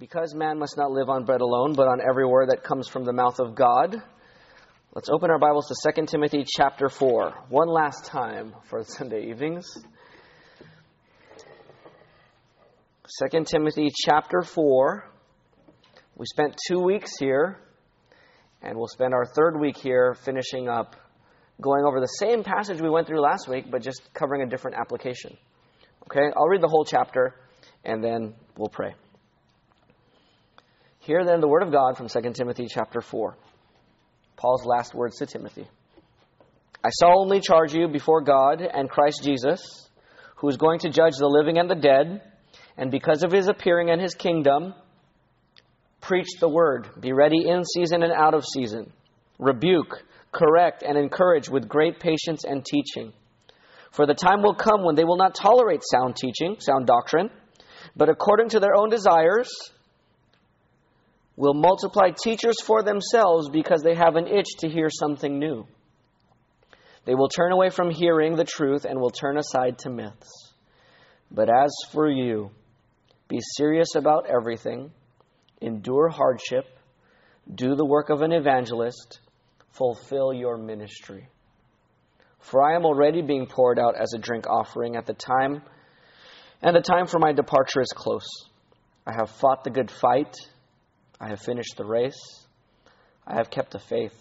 Because man must not live on bread alone, but on every word that comes from the mouth of God. Let's open our Bibles to 2 Timothy chapter 4. One last time for Sunday evenings. 2 Timothy chapter 4. We spent two weeks here, and we'll spend our third week here finishing up, going over the same passage we went through last week, but just covering a different application. Okay, I'll read the whole chapter, and then we'll pray. Hear then the word of God from 2 Timothy chapter 4. Paul's last words to Timothy. I solemnly charge you before God and Christ Jesus, who is going to judge the living and the dead, and because of his appearing and his kingdom, preach the word. Be ready in season and out of season. Rebuke, correct, and encourage with great patience and teaching. For the time will come when they will not tolerate sound teaching, sound doctrine, but according to their own desires, will multiply teachers for themselves because they have an itch to hear something new. They will turn away from hearing the truth and will turn aside to myths. But as for you, be serious about everything, endure hardship, do the work of an evangelist, fulfill your ministry. For I am already being poured out as a drink offering at the time, and the time for my departure is close. I have fought the good fight. I have finished the race. I have kept the faith.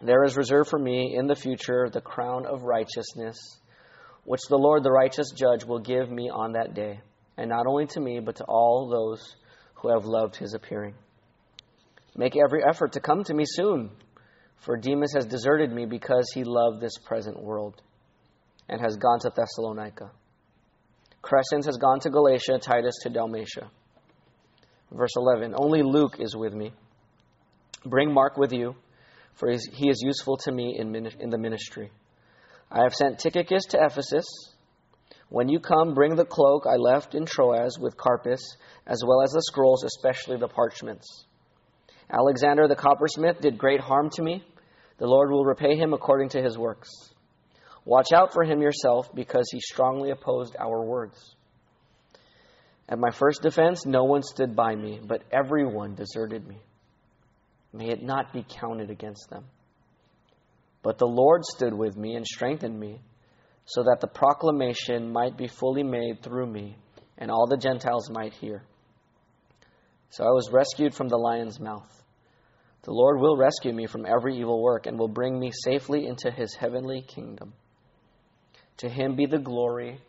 There is reserved for me in the future the crown of righteousness, which the Lord, the righteous judge, will give me on that day, and not only to me, but to all those who have loved his appearing. Make every effort to come to me soon, for Demas has deserted me because he loved this present world and has gone to Thessalonica. Crescens has gone to Galatia, Titus to Dalmatia. Verse 11 Only Luke is with me. Bring Mark with you, for he is useful to me in, the ministry. I have sent Tychicus to Ephesus. When you come, bring the cloak I left in Troas with Carpus, as well as the scrolls, especially the parchments. Alexander the coppersmith did great harm to me. The Lord will repay him according to his works. Watch out for him yourself, because he strongly opposed our words. At my first defense, no one stood by me, but everyone deserted me. May it not be counted against them. But the Lord stood with me and strengthened me, so that the proclamation might be fully made through me, and all the Gentiles might hear. So I was rescued from the lion's mouth. The Lord will rescue me from every evil work and will bring me safely into his heavenly kingdom. To him be the glory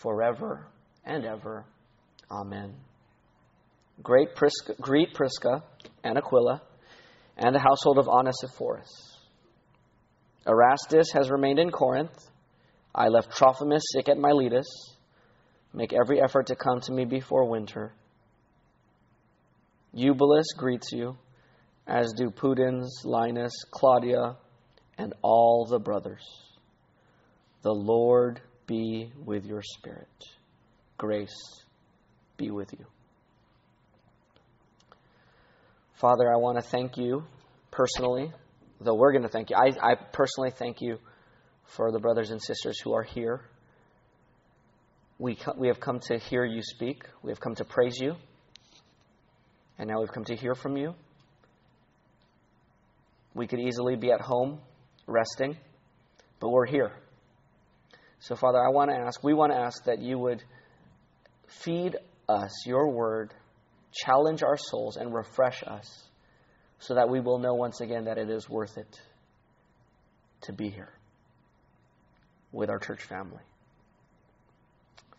forever and ever. Amen. Great Prisca, greet Prisca and Aquila and the household of Onesiphorus. Erastus has remained in Corinth. I left Trophimus sick at Miletus. Make every effort to come to me before winter. Eubulus greets you, as do Pudens, Linus, Claudia, and all the brothers. The Lord be with your spirit. Grace be with you. Father, I want to thank you personally, though we're going to thank you. I, I personally thank you for the brothers and sisters who are here. We, we have come to hear you speak, we have come to praise you, and now we've come to hear from you. We could easily be at home resting, but we're here. So, Father, I want to ask, we want to ask that you would feed us your word, challenge our souls, and refresh us so that we will know once again that it is worth it to be here with our church family.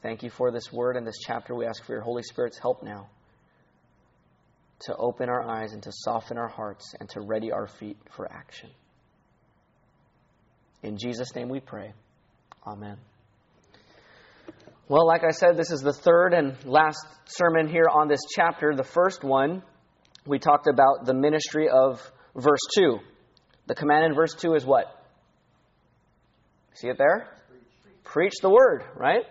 Thank you for this word and this chapter. We ask for your Holy Spirit's help now to open our eyes and to soften our hearts and to ready our feet for action. In Jesus' name we pray. Amen. Well, like I said, this is the third and last sermon here on this chapter. The first one, we talked about the ministry of verse 2. The command in verse 2 is what? See it there? Preach the word, right?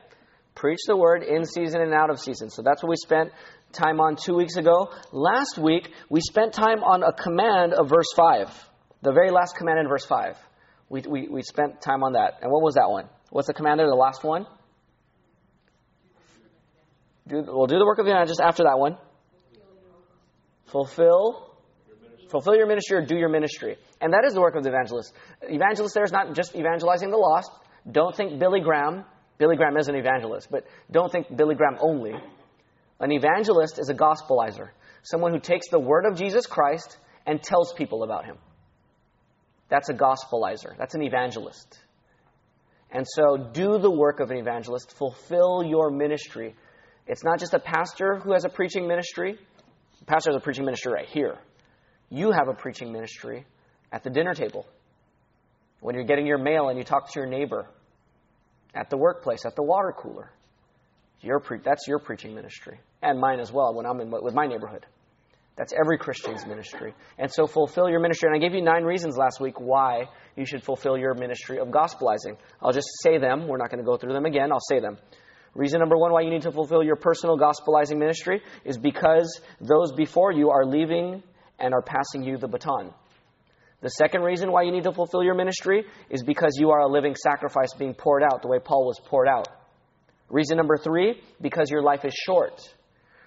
Preach the word in season and out of season. So that's what we spent time on two weeks ago. Last week, we spent time on a command of verse 5. The very last command in verse 5. We, we, we spent time on that. And what was that one? What's the command there, the last one? Do, we'll do the work of the just after that one. Fulfill fulfill your ministry or do your ministry. And that is the work of the evangelist. Evangelist there is not just evangelizing the lost. Don't think Billy Graham. Billy Graham is an evangelist, but don't think Billy Graham only. An evangelist is a gospelizer, someone who takes the word of Jesus Christ and tells people about him. That's a gospelizer. That's an evangelist. And so do the work of an evangelist, fulfill your ministry. It's not just a pastor who has a preaching ministry. The pastor has a preaching ministry right here. You have a preaching ministry at the dinner table, when you're getting your mail and you talk to your neighbor, at the workplace, at the water cooler. Your pre- that's your preaching ministry, and mine as well when I'm in with my neighborhood. That's every Christian's ministry. And so fulfill your ministry. And I gave you nine reasons last week why you should fulfill your ministry of gospelizing. I'll just say them. We're not going to go through them again. I'll say them. Reason number one why you need to fulfill your personal gospelizing ministry is because those before you are leaving and are passing you the baton. The second reason why you need to fulfill your ministry is because you are a living sacrifice being poured out the way Paul was poured out. Reason number three, because your life is short.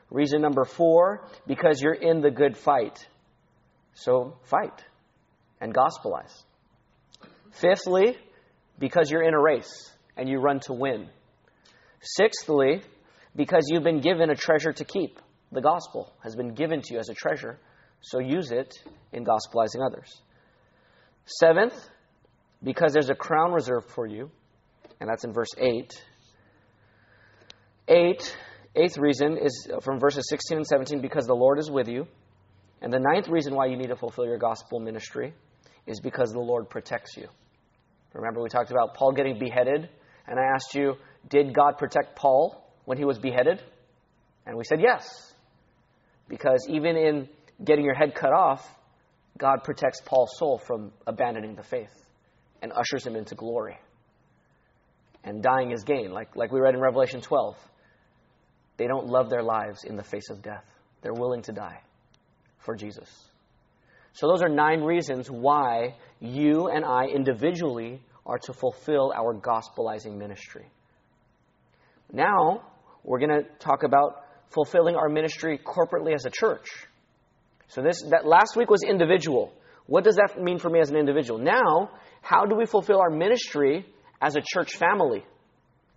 Reason number four, because you're in the good fight. So fight and gospelize. Fifthly, because you're in a race and you run to win. Sixthly, because you've been given a treasure to keep. The gospel has been given to you as a treasure, so use it in gospelizing others. Seventh, because there's a crown reserved for you, and that's in verse 8. Eight, eighth reason is from verses 16 and 17 because the Lord is with you. And the ninth reason why you need to fulfill your gospel ministry is because the Lord protects you. Remember, we talked about Paul getting beheaded, and I asked you, did God protect Paul when he was beheaded? And we said yes. Because even in getting your head cut off, God protects Paul's soul from abandoning the faith and ushers him into glory. And dying is gain, like, like we read in Revelation 12. They don't love their lives in the face of death, they're willing to die for Jesus. So, those are nine reasons why you and I individually are to fulfill our gospelizing ministry. Now, we're going to talk about fulfilling our ministry corporately as a church. So this that last week was individual. What does that mean for me as an individual? Now, how do we fulfill our ministry as a church family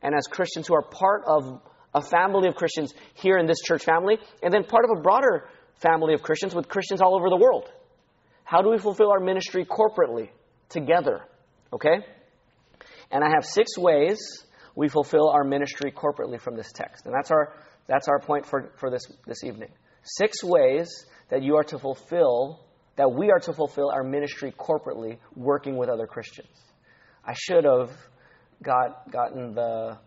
and as Christians who are part of a family of Christians here in this church family and then part of a broader family of Christians with Christians all over the world? How do we fulfill our ministry corporately together? Okay? And I have six ways we fulfill our ministry corporately from this text. And that's our that's our point for, for this, this evening. Six ways that you are to fulfill, that we are to fulfill our ministry corporately, working with other Christians. I should have got, gotten the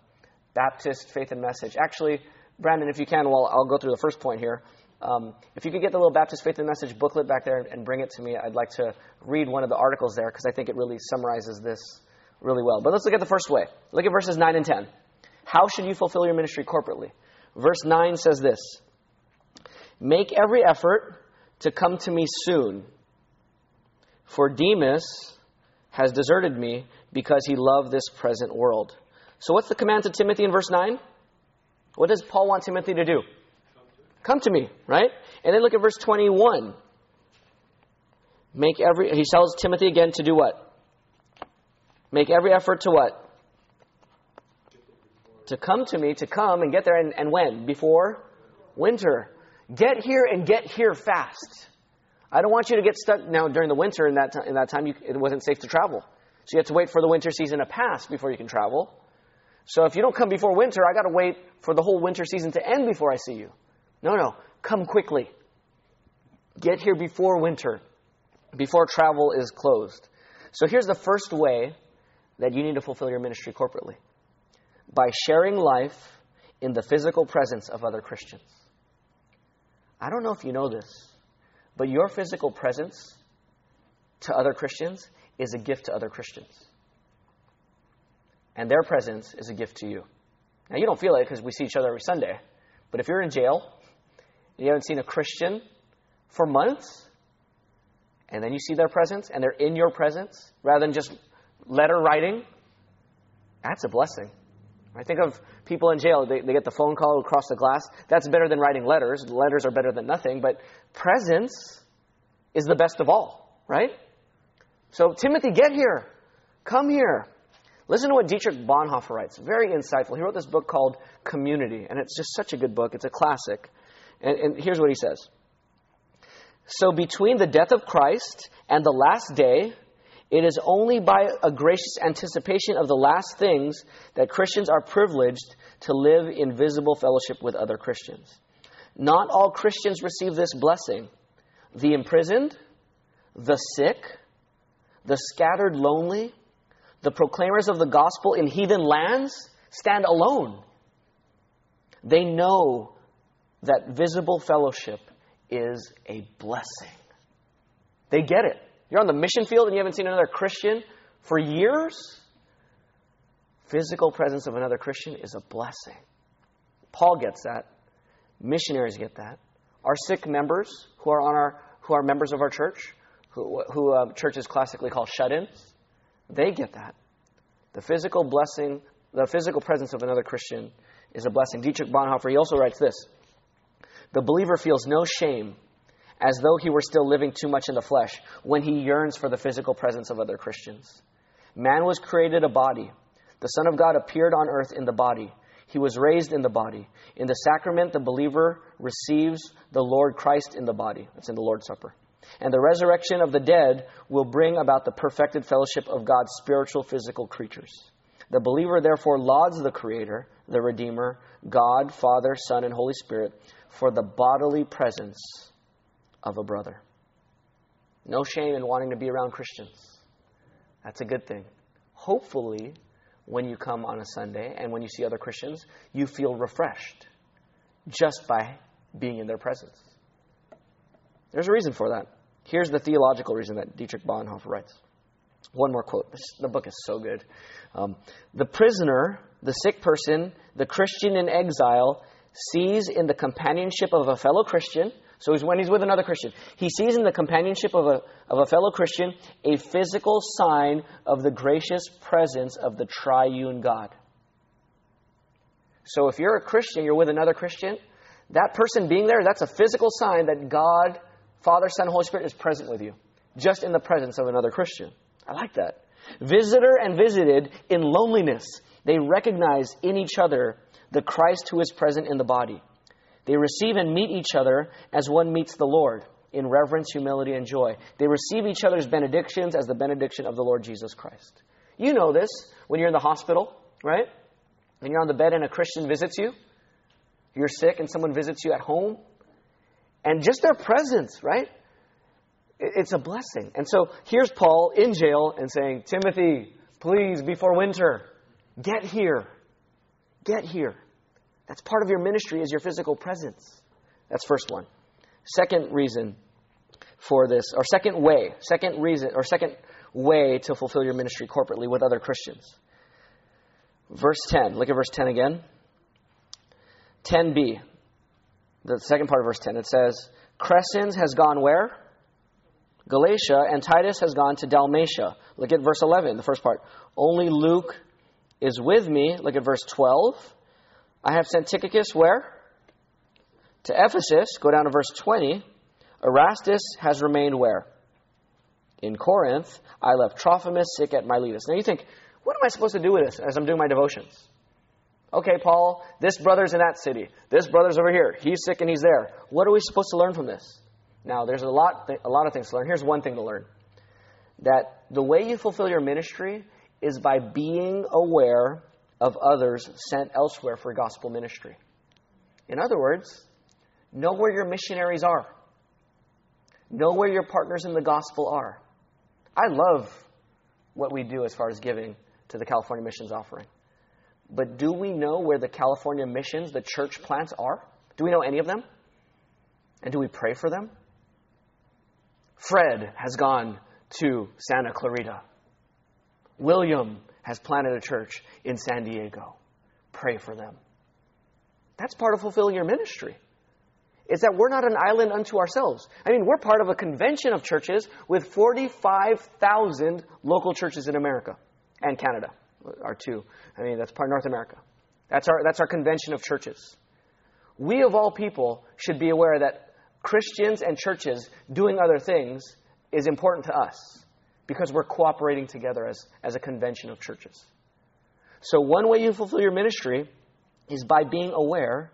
Baptist faith and message. Actually, Brandon, if you can, well, I'll go through the first point here. Um, if you could get the little Baptist faith and message booklet back there and bring it to me, I'd like to read one of the articles there because I think it really summarizes this really well. But let's look at the first way. Look at verses 9 and 10. How should you fulfill your ministry corporately? Verse 9 says this Make every effort to come to me soon, for Demas has deserted me because he loved this present world. So, what's the command to Timothy in verse 9? What does Paul want Timothy to do? Come to me, right? And then look at verse 21. Make every, he tells Timothy again to do what? Make every effort to what? To come to me, to come and get there, and, and when? Before winter. Get here and get here fast. I don't want you to get stuck now during the winter. In that, t- in that time, you, it wasn't safe to travel. So you have to wait for the winter season to pass before you can travel. So if you don't come before winter, I got to wait for the whole winter season to end before I see you. No, no. Come quickly. Get here before winter, before travel is closed. So here's the first way that you need to fulfill your ministry corporately by sharing life in the physical presence of other Christians. I don't know if you know this, but your physical presence to other Christians is a gift to other Christians. And their presence is a gift to you. Now, you don't feel it because we see each other every Sunday, but if you're in jail, you haven't seen a Christian for months, and then you see their presence, and they're in your presence, rather than just letter writing, that's a blessing, I think of people in jail, they, they get the phone call across the glass. That's better than writing letters. Letters are better than nothing, but presence is the best of all, right? So, Timothy, get here. Come here. Listen to what Dietrich Bonhoeffer writes. Very insightful. He wrote this book called Community, and it's just such a good book. It's a classic. And, and here's what he says So, between the death of Christ and the last day, it is only by a gracious anticipation of the last things that Christians are privileged to live in visible fellowship with other Christians. Not all Christians receive this blessing. The imprisoned, the sick, the scattered lonely, the proclaimers of the gospel in heathen lands stand alone. They know that visible fellowship is a blessing. They get it. You're on the mission field and you haven't seen another Christian for years. Physical presence of another Christian is a blessing. Paul gets that. Missionaries get that. Our sick members who are on our who are members of our church, who, who uh, churches classically call shut-ins, they get that. The physical blessing, the physical presence of another Christian is a blessing. Dietrich Bonhoeffer, he also writes this The believer feels no shame as though he were still living too much in the flesh when he yearns for the physical presence of other Christians. Man was created a body. The Son of God appeared on earth in the body. He was raised in the body. In the sacrament, the believer receives the Lord Christ in the body. That's in the Lord's Supper. And the resurrection of the dead will bring about the perfected fellowship of God's spiritual, physical creatures. The believer therefore lauds the Creator, the Redeemer, God, Father, Son, and Holy Spirit for the bodily presence of a brother. No shame in wanting to be around Christians. That's a good thing. Hopefully, when you come on a Sunday and when you see other Christians, you feel refreshed just by being in their presence. There's a reason for that. Here's the theological reason that Dietrich Bonhoeffer writes. One more quote. This, the book is so good. Um, the prisoner, the sick person, the Christian in exile sees in the companionship of a fellow Christian so he's, when he's with another Christian, he sees in the companionship of a, of a fellow Christian a physical sign of the gracious presence of the triune God. So if you're a Christian, you're with another Christian, that person being there, that's a physical sign that God, Father, Son, Holy Spirit is present with you, just in the presence of another Christian. I like that. Visitor and visited in loneliness, they recognize in each other the Christ who is present in the body. They receive and meet each other as one meets the Lord in reverence, humility, and joy. They receive each other's benedictions as the benediction of the Lord Jesus Christ. You know this when you're in the hospital, right? And you're on the bed and a Christian visits you. You're sick and someone visits you at home. And just their presence, right? It's a blessing. And so here's Paul in jail and saying, Timothy, please, before winter, get here. Get here. That's part of your ministry is your physical presence. That's first one. Second reason for this, or second way, second reason, or second way to fulfill your ministry corporately with other Christians. Verse 10. Look at verse 10 again. 10b. The second part of verse 10. It says, Crescens has gone where? Galatia, and Titus has gone to Dalmatia. Look at verse 11, the first part. Only Luke is with me. Look at verse 12. I have sent Tychicus where? To Ephesus. Go down to verse 20. Erastus has remained where? In Corinth. I left Trophimus sick at Miletus. Now you think, what am I supposed to do with this as I'm doing my devotions? Okay, Paul, this brother's in that city. This brother's over here. He's sick and he's there. What are we supposed to learn from this? Now, there's a lot, a lot of things to learn. Here's one thing to learn that the way you fulfill your ministry is by being aware of others sent elsewhere for gospel ministry. In other words, know where your missionaries are, know where your partners in the gospel are. I love what we do as far as giving to the California Missions Offering. But do we know where the California missions, the church plants are? Do we know any of them? And do we pray for them? Fred has gone to Santa Clarita. William has planted a church in San Diego. Pray for them. That's part of fulfilling your ministry. Is that we're not an island unto ourselves. I mean, we're part of a convention of churches with 45,000 local churches in America and Canada are two. I mean, that's part of North America. That's our, that's our convention of churches. We, of all people, should be aware that Christians and churches doing other things is important to us because we're cooperating together as, as a convention of churches. So, one way you fulfill your ministry is by being aware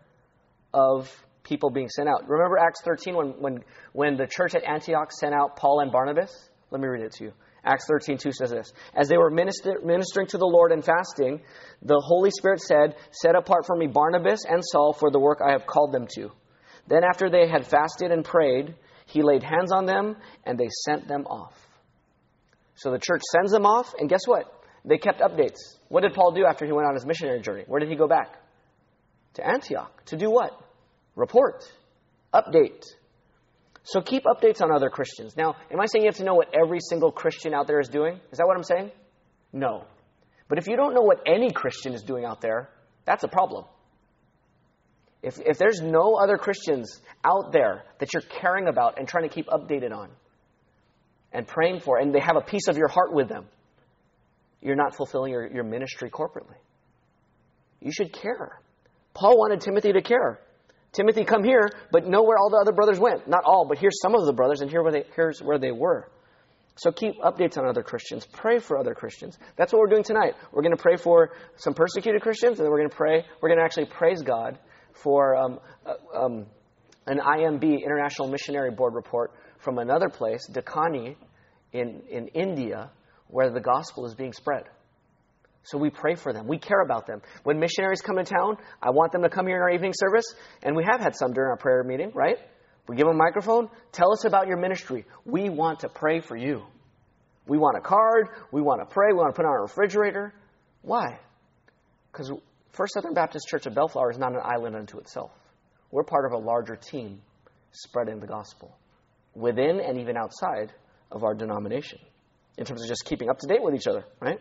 of people being sent out. Remember Acts 13 when, when, when the church at Antioch sent out Paul and Barnabas? Let me read it to you. Acts 13, 2 says this. As they were minister, ministering to the Lord and fasting, the Holy Spirit said, Set apart for me Barnabas and Saul for the work I have called them to. Then, after they had fasted and prayed, he laid hands on them and they sent them off. So the church sends them off, and guess what? They kept updates. What did Paul do after he went on his missionary journey? Where did he go back? To Antioch. To do what? Report. Update. So keep updates on other Christians. Now, am I saying you have to know what every single Christian out there is doing? Is that what I'm saying? No. But if you don't know what any Christian is doing out there, that's a problem. If, if there's no other Christians out there that you're caring about and trying to keep updated on and praying for, and they have a piece of your heart with them, you're not fulfilling your, your ministry corporately. You should care. Paul wanted Timothy to care. Timothy, come here, but know where all the other brothers went. Not all, but here's some of the brothers, and here where they, here's where they were. So keep updates on other Christians. Pray for other Christians. That's what we're doing tonight. We're going to pray for some persecuted Christians, and then we're going to pray. We're going to actually praise God for um, uh, um, an IMB International Missionary Board report from another place, Dakani, in in India, where the gospel is being spread. So we pray for them. We care about them. When missionaries come to town, I want them to come here in our evening service, and we have had some during our prayer meeting, right? We give them a microphone. Tell us about your ministry. We want to pray for you. We want a card. We want to pray. We want to put on our refrigerator. Why? Because First Southern Baptist Church of Bellflower is not an island unto itself. We're part of a larger team spreading the gospel within and even outside of our denomination in terms of just keeping up to date with each other, right?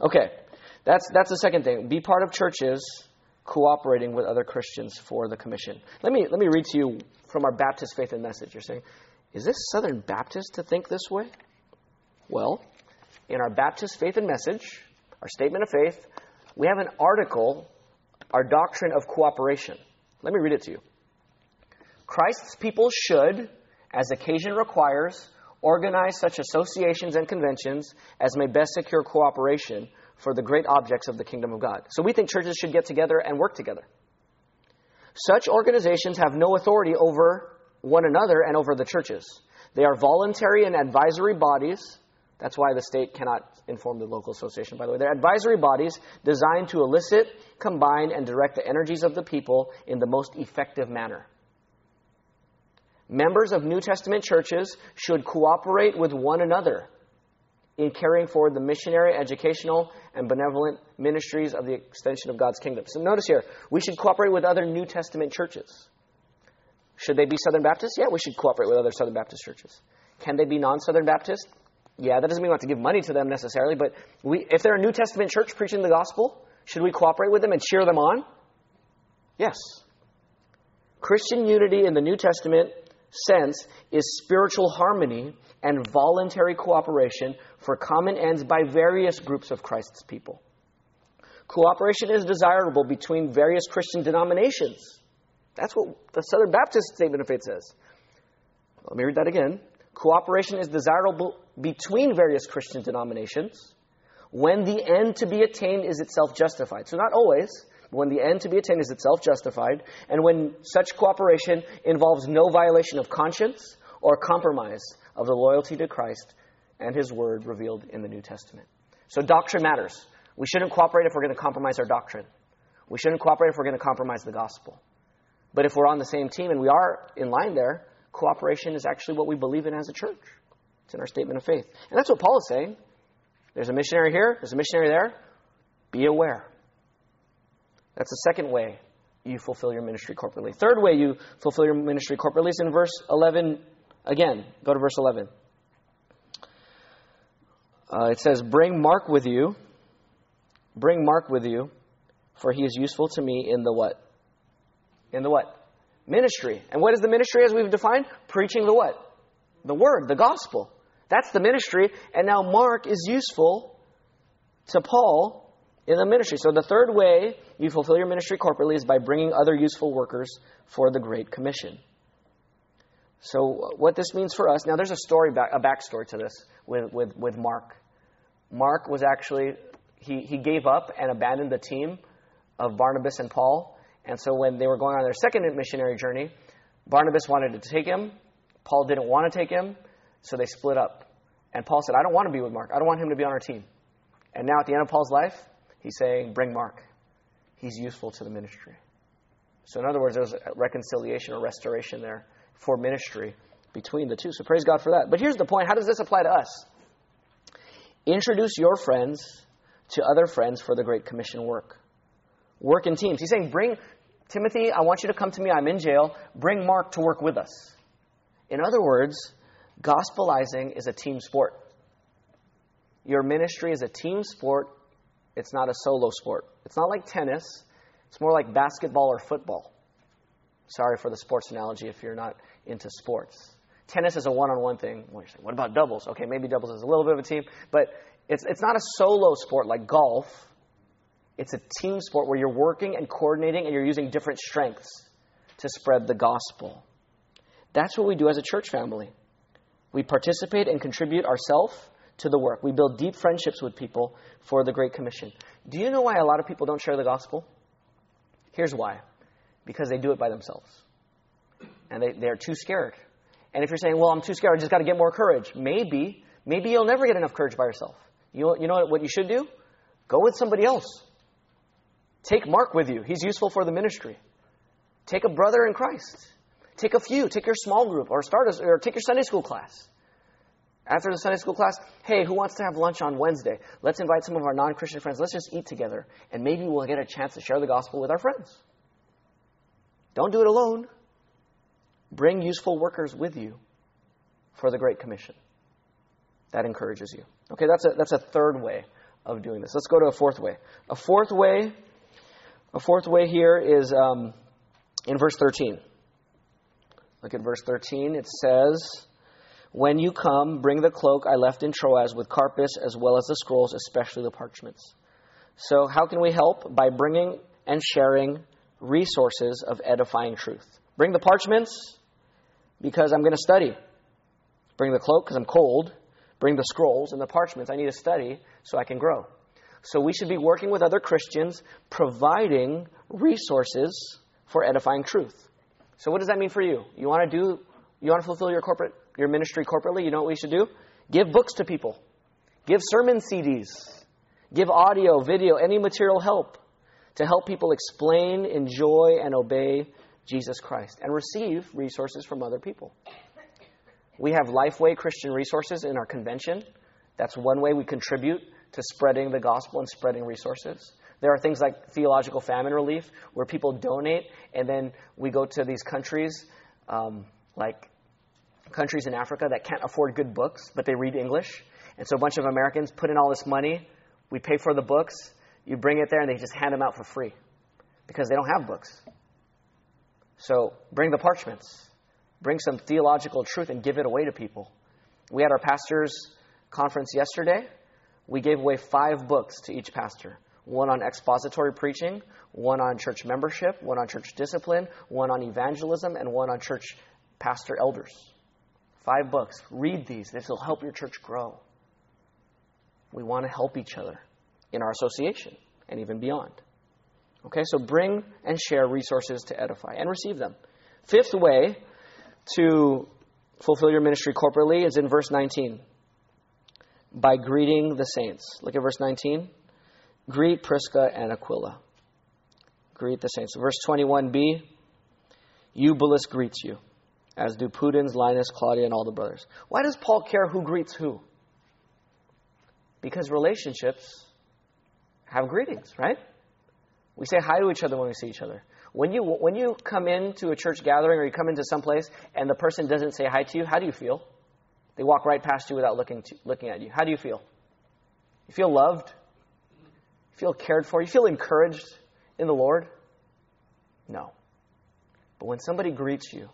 Okay, that's, that's the second thing. Be part of churches cooperating with other Christians for the commission. Let me, let me read to you from our Baptist Faith and Message. You're saying, is this Southern Baptist to think this way? Well, in our Baptist Faith and Message, our statement of faith, we have an article, our doctrine of cooperation. Let me read it to you. Christ's people should, as occasion requires, organize such associations and conventions as may best secure cooperation for the great objects of the kingdom of God. So we think churches should get together and work together. Such organizations have no authority over one another and over the churches. They are voluntary and advisory bodies. That's why the state cannot inform the local association, by the way. They're advisory bodies designed to elicit, combine, and direct the energies of the people in the most effective manner. Members of New Testament churches should cooperate with one another in carrying forward the missionary, educational, and benevolent ministries of the extension of God's kingdom. So notice here, we should cooperate with other New Testament churches. Should they be Southern Baptists? Yeah, we should cooperate with other Southern Baptist churches. Can they be non Southern Baptist? Yeah, that doesn't mean we have to give money to them necessarily, but we, if they're a New Testament church preaching the gospel, should we cooperate with them and cheer them on? Yes. Christian unity in the New Testament sense is spiritual harmony and voluntary cooperation for common ends by various groups of Christ's people. Cooperation is desirable between various Christian denominations. That's what the Southern Baptist Statement of Faith says. Let me read that again. Cooperation is desirable between various Christian denominations when the end to be attained is itself justified. So, not always, when the end to be attained is itself justified, and when such cooperation involves no violation of conscience or compromise of the loyalty to Christ and His Word revealed in the New Testament. So doctrine matters. We shouldn't cooperate if we're going to compromise our doctrine. We shouldn't cooperate if we're going to compromise the gospel. But if we're on the same team and we are in line there, cooperation is actually what we believe in as a church. It's in our statement of faith. And that's what Paul is saying. There's a missionary here, there's a missionary there. Be aware. That's the second way you fulfill your ministry corporately. Third way you fulfill your ministry corporately is in verse 11 again. Go to verse 11. Uh, it says, Bring Mark with you. Bring Mark with you, for he is useful to me in the what? In the what? Ministry. And what is the ministry as we've defined? Preaching the what? The word, the gospel. That's the ministry. And now Mark is useful to Paul in the ministry. So the third way you fulfill your ministry corporately is by bringing other useful workers for the Great Commission. So what this means for us, now there's a story, back, a backstory to this with, with, with Mark. Mark was actually, he, he gave up and abandoned the team of Barnabas and Paul. And so when they were going on their second missionary journey, Barnabas wanted to take him. Paul didn't want to take him, so they split up. And Paul said, I don't want to be with Mark. I don't want him to be on our team. And now at the end of Paul's life, he's saying, Bring Mark. He's useful to the ministry. So, in other words, there's reconciliation or restoration there for ministry between the two. So, praise God for that. But here's the point how does this apply to us? Introduce your friends to other friends for the Great Commission work. Work in teams. He's saying, Bring Timothy, I want you to come to me. I'm in jail. Bring Mark to work with us. In other words, gospelizing is a team sport. Your ministry is a team sport, it's not a solo sport. It's not like tennis, it's more like basketball or football. Sorry for the sports analogy if you're not into sports. Tennis is a one on one thing. What about doubles? Okay, maybe doubles is a little bit of a team, but it's, it's not a solo sport like golf. It's a team sport where you're working and coordinating and you're using different strengths to spread the gospel. That's what we do as a church family. We participate and contribute ourselves to the work. We build deep friendships with people for the Great Commission. Do you know why a lot of people don't share the gospel? Here's why because they do it by themselves. And they, they're too scared. And if you're saying, well, I'm too scared, I just got to get more courage, maybe, maybe you'll never get enough courage by yourself. You, you know what you should do? Go with somebody else. Take Mark with you. He's useful for the ministry. Take a brother in Christ. Take a few. Take your small group or start a, or take your Sunday school class. After the Sunday school class, hey, who wants to have lunch on Wednesday? Let's invite some of our non Christian friends. Let's just eat together, and maybe we'll get a chance to share the gospel with our friends. Don't do it alone. Bring useful workers with you for the Great Commission. That encourages you. Okay, that's a, that's a third way of doing this. Let's go to a fourth way. A fourth way, a fourth way here is um, in verse 13. Look at verse 13. It says, when you come, bring the cloak I left in Troas with Carpus as well as the scrolls, especially the parchments. So, how can we help? By bringing and sharing resources of edifying truth. Bring the parchments because I'm going to study. Bring the cloak because I'm cold. Bring the scrolls and the parchments. I need to study so I can grow. So, we should be working with other Christians, providing resources for edifying truth. So, what does that mean for you? You want to do, you want to fulfill your corporate your ministry corporately, you know what we should do? Give books to people. Give sermon CDs. Give audio, video, any material help to help people explain, enjoy, and obey Jesus Christ and receive resources from other people. We have Lifeway Christian resources in our convention. That's one way we contribute to spreading the gospel and spreading resources. There are things like theological famine relief, where people donate, and then we go to these countries um, like countries in Africa that can't afford good books, but they read English. And so a bunch of Americans put in all this money. We pay for the books. You bring it there, and they just hand them out for free because they don't have books. So bring the parchments, bring some theological truth, and give it away to people. We had our pastors' conference yesterday. We gave away five books to each pastor one on expository preaching, one on church membership, one on church discipline, one on evangelism, and one on church pastor elders. Five books. Read these. This will help your church grow. We want to help each other in our association and even beyond. Okay, so bring and share resources to edify and receive them. Fifth way to fulfill your ministry corporately is in verse 19 by greeting the saints. Look at verse 19. Greet Prisca and Aquila. Greet the saints. Verse 21b Eubulus greets you as do Pudens, Linus, Claudia, and all the brothers. Why does Paul care who greets who? Because relationships have greetings, right? We say hi to each other when we see each other. When you, when you come into a church gathering or you come into some place and the person doesn't say hi to you, how do you feel? They walk right past you without looking, to, looking at you. How do you feel? You feel loved? You feel cared for? You feel encouraged in the Lord? No. But when somebody greets you,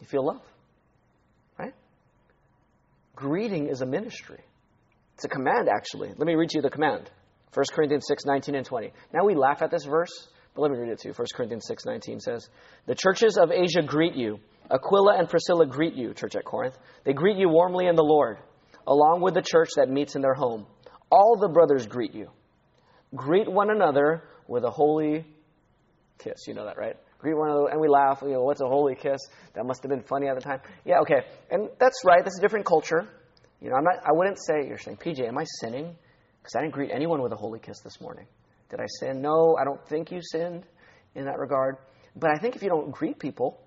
you feel love, right? Greeting is a ministry. It's a command, actually. Let me read you the command. 1 Corinthians 6, 19 and 20. Now we laugh at this verse, but let me read it to you. 1 Corinthians 6, 19 says, The churches of Asia greet you. Aquila and Priscilla greet you, church at Corinth. They greet you warmly in the Lord, along with the church that meets in their home. All the brothers greet you. Greet one another with a holy kiss. You know that, right? Greet one another, and we laugh. You know, what's a holy kiss? That must have been funny at the time. Yeah, okay, and that's right. That's a different culture. You know, I'm not. I wouldn't say you're saying, PJ, am I sinning? Because I didn't greet anyone with a holy kiss this morning. Did I sin? No, I don't think you sinned in that regard. But I think if you don't greet people,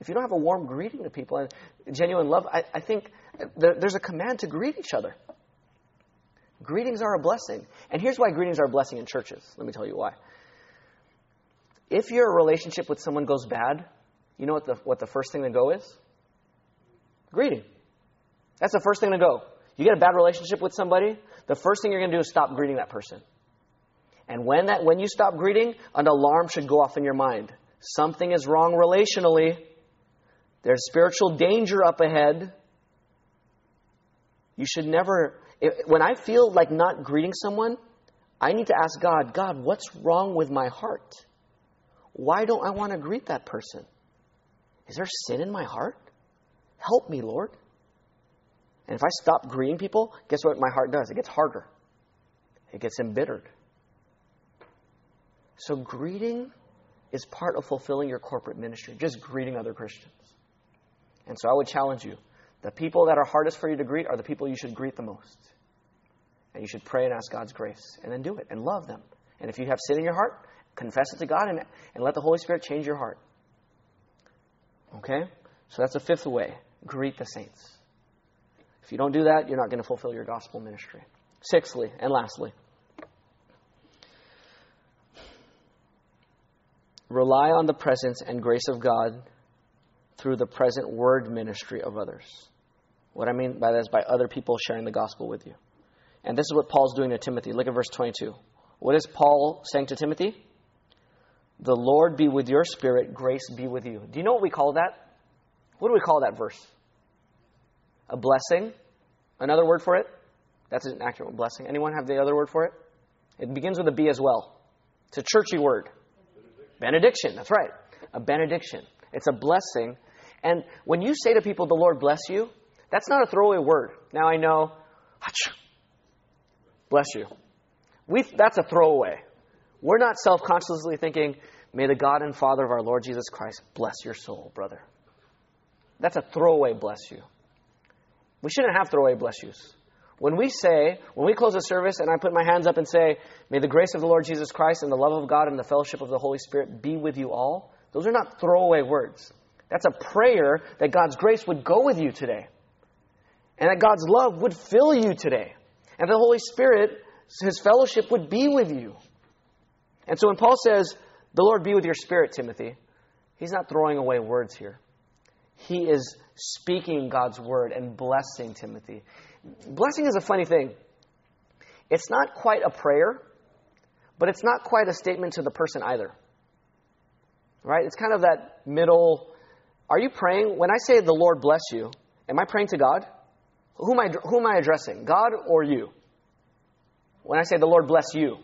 if you don't have a warm greeting to people and genuine love, I, I think there, there's a command to greet each other. Greetings are a blessing. And here's why greetings are a blessing in churches. Let me tell you why. If your relationship with someone goes bad, you know what the, what the first thing to go is? Greeting. That's the first thing to go. You get a bad relationship with somebody, the first thing you're going to do is stop greeting that person. And when that when you stop greeting, an alarm should go off in your mind. Something is wrong relationally. There's spiritual danger up ahead. You should never when I feel like not greeting someone, I need to ask God, God, what's wrong with my heart? Why don't I want to greet that person? Is there sin in my heart? Help me, Lord. And if I stop greeting people, guess what my heart does? It gets harder, it gets embittered. So, greeting is part of fulfilling your corporate ministry, just greeting other Christians. And so, I would challenge you the people that are hardest for you to greet are the people you should greet the most. And you should pray and ask God's grace, and then do it and love them. And if you have sin in your heart, confess it to God and, and let the Holy Spirit change your heart. Okay? So that's the fifth way greet the saints. If you don't do that, you're not going to fulfill your gospel ministry. Sixthly, and lastly, rely on the presence and grace of God through the present word ministry of others. What I mean by that is by other people sharing the gospel with you. And this is what Paul's doing to Timothy. Look at verse 22. What is Paul saying to Timothy? The Lord be with your spirit, grace be with you. Do you know what we call that? What do we call that verse? A blessing. Another word for it? That's an accurate blessing. Anyone have the other word for it? It begins with a B as well. It's a churchy word. Benediction. benediction. That's right. A benediction. It's a blessing. And when you say to people, the Lord bless you, that's not a throwaway word. Now I know, bless you. We, that's a throwaway. We're not self consciously thinking, may the God and Father of our Lord Jesus Christ bless your soul, brother. That's a throwaway bless you. We shouldn't have throwaway bless yous. When we say, when we close a service and I put my hands up and say, May the grace of the Lord Jesus Christ and the love of God and the fellowship of the Holy Spirit be with you all, those are not throwaway words. That's a prayer that God's grace would go with you today. And that God's love would fill you today. And the Holy Spirit, His fellowship would be with you. And so when Paul says, The Lord be with your spirit, Timothy, he's not throwing away words here. He is speaking God's word and blessing Timothy. Blessing is a funny thing. It's not quite a prayer, but it's not quite a statement to the person either. Right? It's kind of that middle. Are you praying? When I say the Lord bless you, am I praying to God? Who am I, who am I addressing? God or you? When I say the Lord bless you,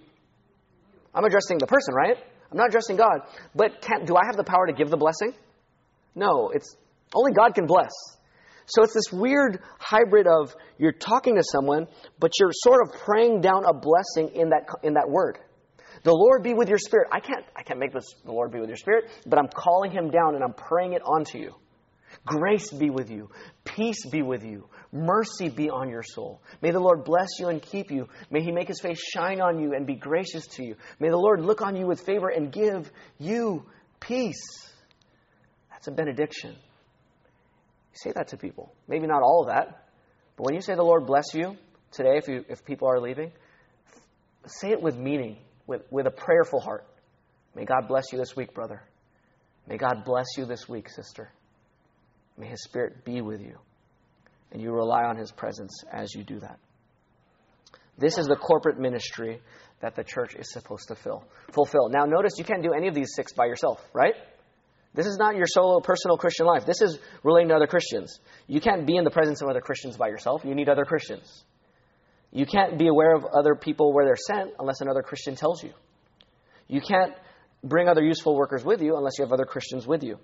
I'm addressing the person, right? I'm not addressing God. But can, do I have the power to give the blessing? No, it's only God can bless. So it's this weird hybrid of you're talking to someone, but you're sort of praying down a blessing in that, in that word. The Lord be with your spirit. I can't, I can't make this the Lord be with your spirit, but I'm calling him down and I'm praying it onto you. Grace be with you. Peace be with you. Mercy be on your soul. May the Lord bless you and keep you. May he make his face shine on you and be gracious to you. May the Lord look on you with favor and give you peace. That's a benediction. You say that to people. Maybe not all of that, but when you say the Lord bless you today, if, you, if people are leaving, say it with meaning, with, with a prayerful heart. May God bless you this week, brother. May God bless you this week, sister. May His Spirit be with you. And you rely on His presence as you do that. This is the corporate ministry that the church is supposed to fill, fulfill. Now, notice you can't do any of these six by yourself, right? This is not your solo personal Christian life. This is relating to other Christians. You can't be in the presence of other Christians by yourself. You need other Christians. You can't be aware of other people where they're sent unless another Christian tells you. You can't bring other useful workers with you unless you have other Christians with you.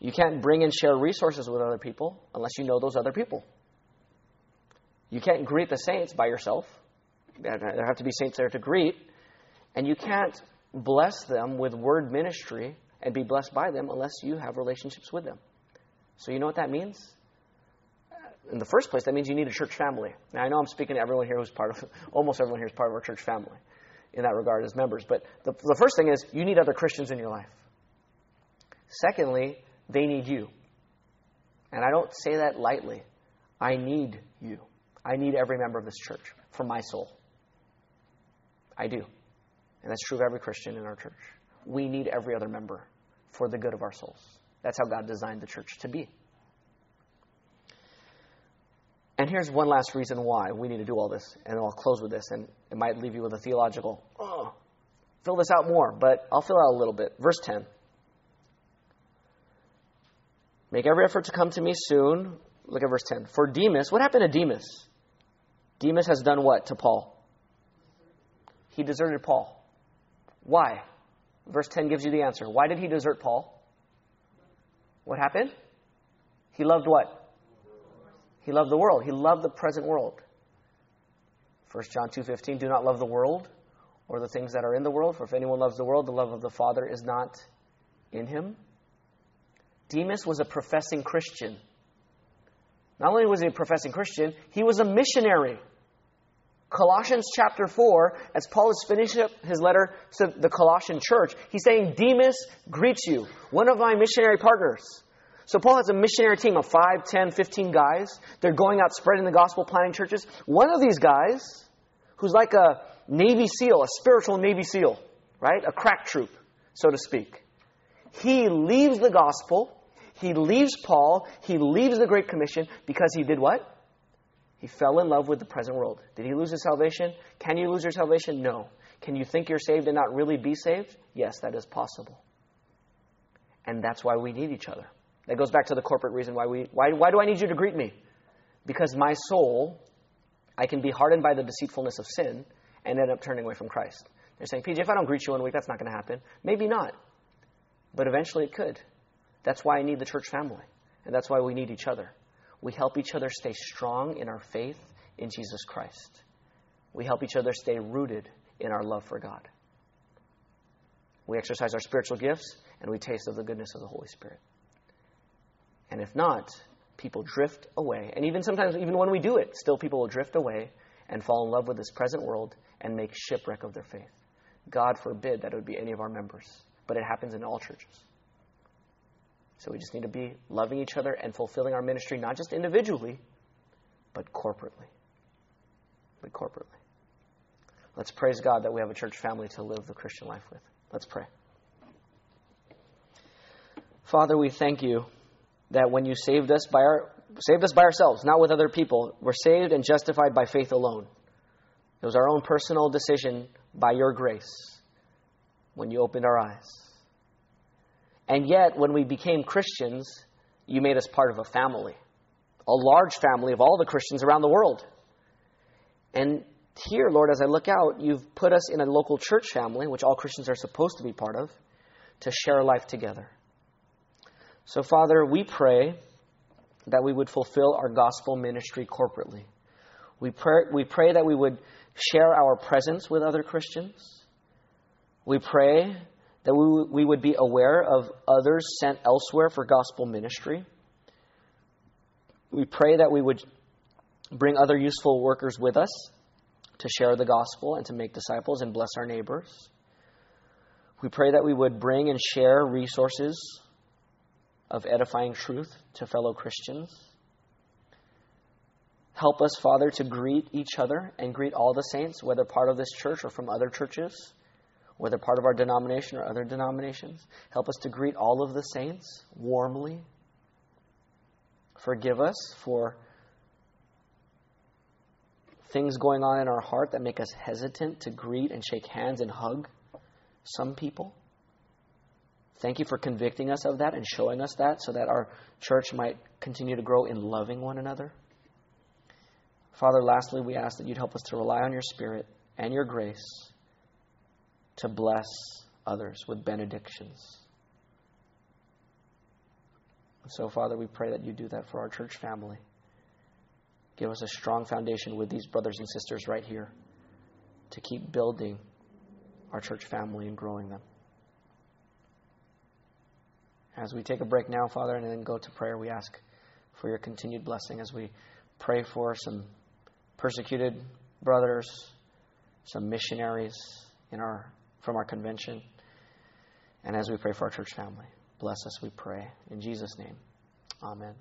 You can't bring and share resources with other people unless you know those other people. You can't greet the saints by yourself. There have to be saints there to greet. And you can't bless them with word ministry and be blessed by them unless you have relationships with them. So, you know what that means? In the first place, that means you need a church family. Now, I know I'm speaking to everyone here who's part of, almost everyone here is part of our church family in that regard as members. But the, the first thing is you need other Christians in your life. Secondly, they need you. And I don't say that lightly. I need you. I need every member of this church for my soul. I do. And that's true of every Christian in our church. We need every other member for the good of our souls. That's how God designed the church to be. And here's one last reason why we need to do all this, and I'll close with this, and it might leave you with a theological, oh, fill this out more, but I'll fill out a little bit. Verse 10. Make every effort to come to me soon. Look at verse 10. For Demas, what happened to Demas? Demas has done what to Paul? He deserted Paul. Why? Verse 10 gives you the answer. Why did he desert Paul? What happened? He loved what? He loved the world. He loved the present world. 1 John 2:15 Do not love the world or the things that are in the world, for if anyone loves the world, the love of the Father is not in him. Demas was a professing Christian. Not only was he a professing Christian, he was a missionary. Colossians chapter 4, as Paul is finishing up his letter to the Colossian church, he's saying, Demas greets you, one of my missionary partners. So Paul has a missionary team of 5, 10, 15 guys. They're going out spreading the gospel, planting churches. One of these guys, who's like a Navy SEAL, a spiritual Navy SEAL, right? A crack troop, so to speak. He leaves the gospel he leaves Paul, he leaves the Great Commission because he did what? He fell in love with the present world. Did he lose his salvation? Can you lose your salvation? No. Can you think you're saved and not really be saved? Yes, that is possible. And that's why we need each other. That goes back to the corporate reason why we why, why do I need you to greet me? Because my soul, I can be hardened by the deceitfulness of sin and end up turning away from Christ. They're saying, PJ, if I don't greet you one week, that's not going to happen. Maybe not. But eventually it could. That's why I need the church family. And that's why we need each other. We help each other stay strong in our faith in Jesus Christ. We help each other stay rooted in our love for God. We exercise our spiritual gifts and we taste of the goodness of the Holy Spirit. And if not, people drift away. And even sometimes, even when we do it, still people will drift away and fall in love with this present world and make shipwreck of their faith. God forbid that it would be any of our members. But it happens in all churches. So we just need to be loving each other and fulfilling our ministry, not just individually, but corporately. But corporately. Let's praise God that we have a church family to live the Christian life with. Let's pray. Father, we thank you that when you saved us by our saved us by ourselves, not with other people, we're saved and justified by faith alone. It was our own personal decision by your grace when you opened our eyes. And yet, when we became Christians, you made us part of a family, a large family of all the Christians around the world. And here, Lord, as I look out, you've put us in a local church family, which all Christians are supposed to be part of, to share life together. So, Father, we pray that we would fulfill our gospel ministry corporately. We pray, we pray that we would share our presence with other Christians. We pray that we, we would be aware of others sent elsewhere for gospel ministry. We pray that we would bring other useful workers with us to share the gospel and to make disciples and bless our neighbors. We pray that we would bring and share resources of edifying truth to fellow Christians. Help us, Father, to greet each other and greet all the saints, whether part of this church or from other churches whether part of our denomination or other denominations. Help us to greet all of the saints warmly. Forgive us for things going on in our heart that make us hesitant to greet and shake hands and hug some people. Thank you for convicting us of that and showing us that so that our church might continue to grow in loving one another. Father, lastly, we ask that you'd help us to rely on your Spirit and your grace to bless others with benedictions. So, Father, we pray that you do that for our church family. Give us a strong foundation with these brothers and sisters right here to keep building our church family and growing them. As we take a break now, Father, and then go to prayer, we ask for your continued blessing as we pray for some persecuted brothers, some missionaries in our, from our convention, and as we pray for our church family. Bless us, we pray. In Jesus' name, amen.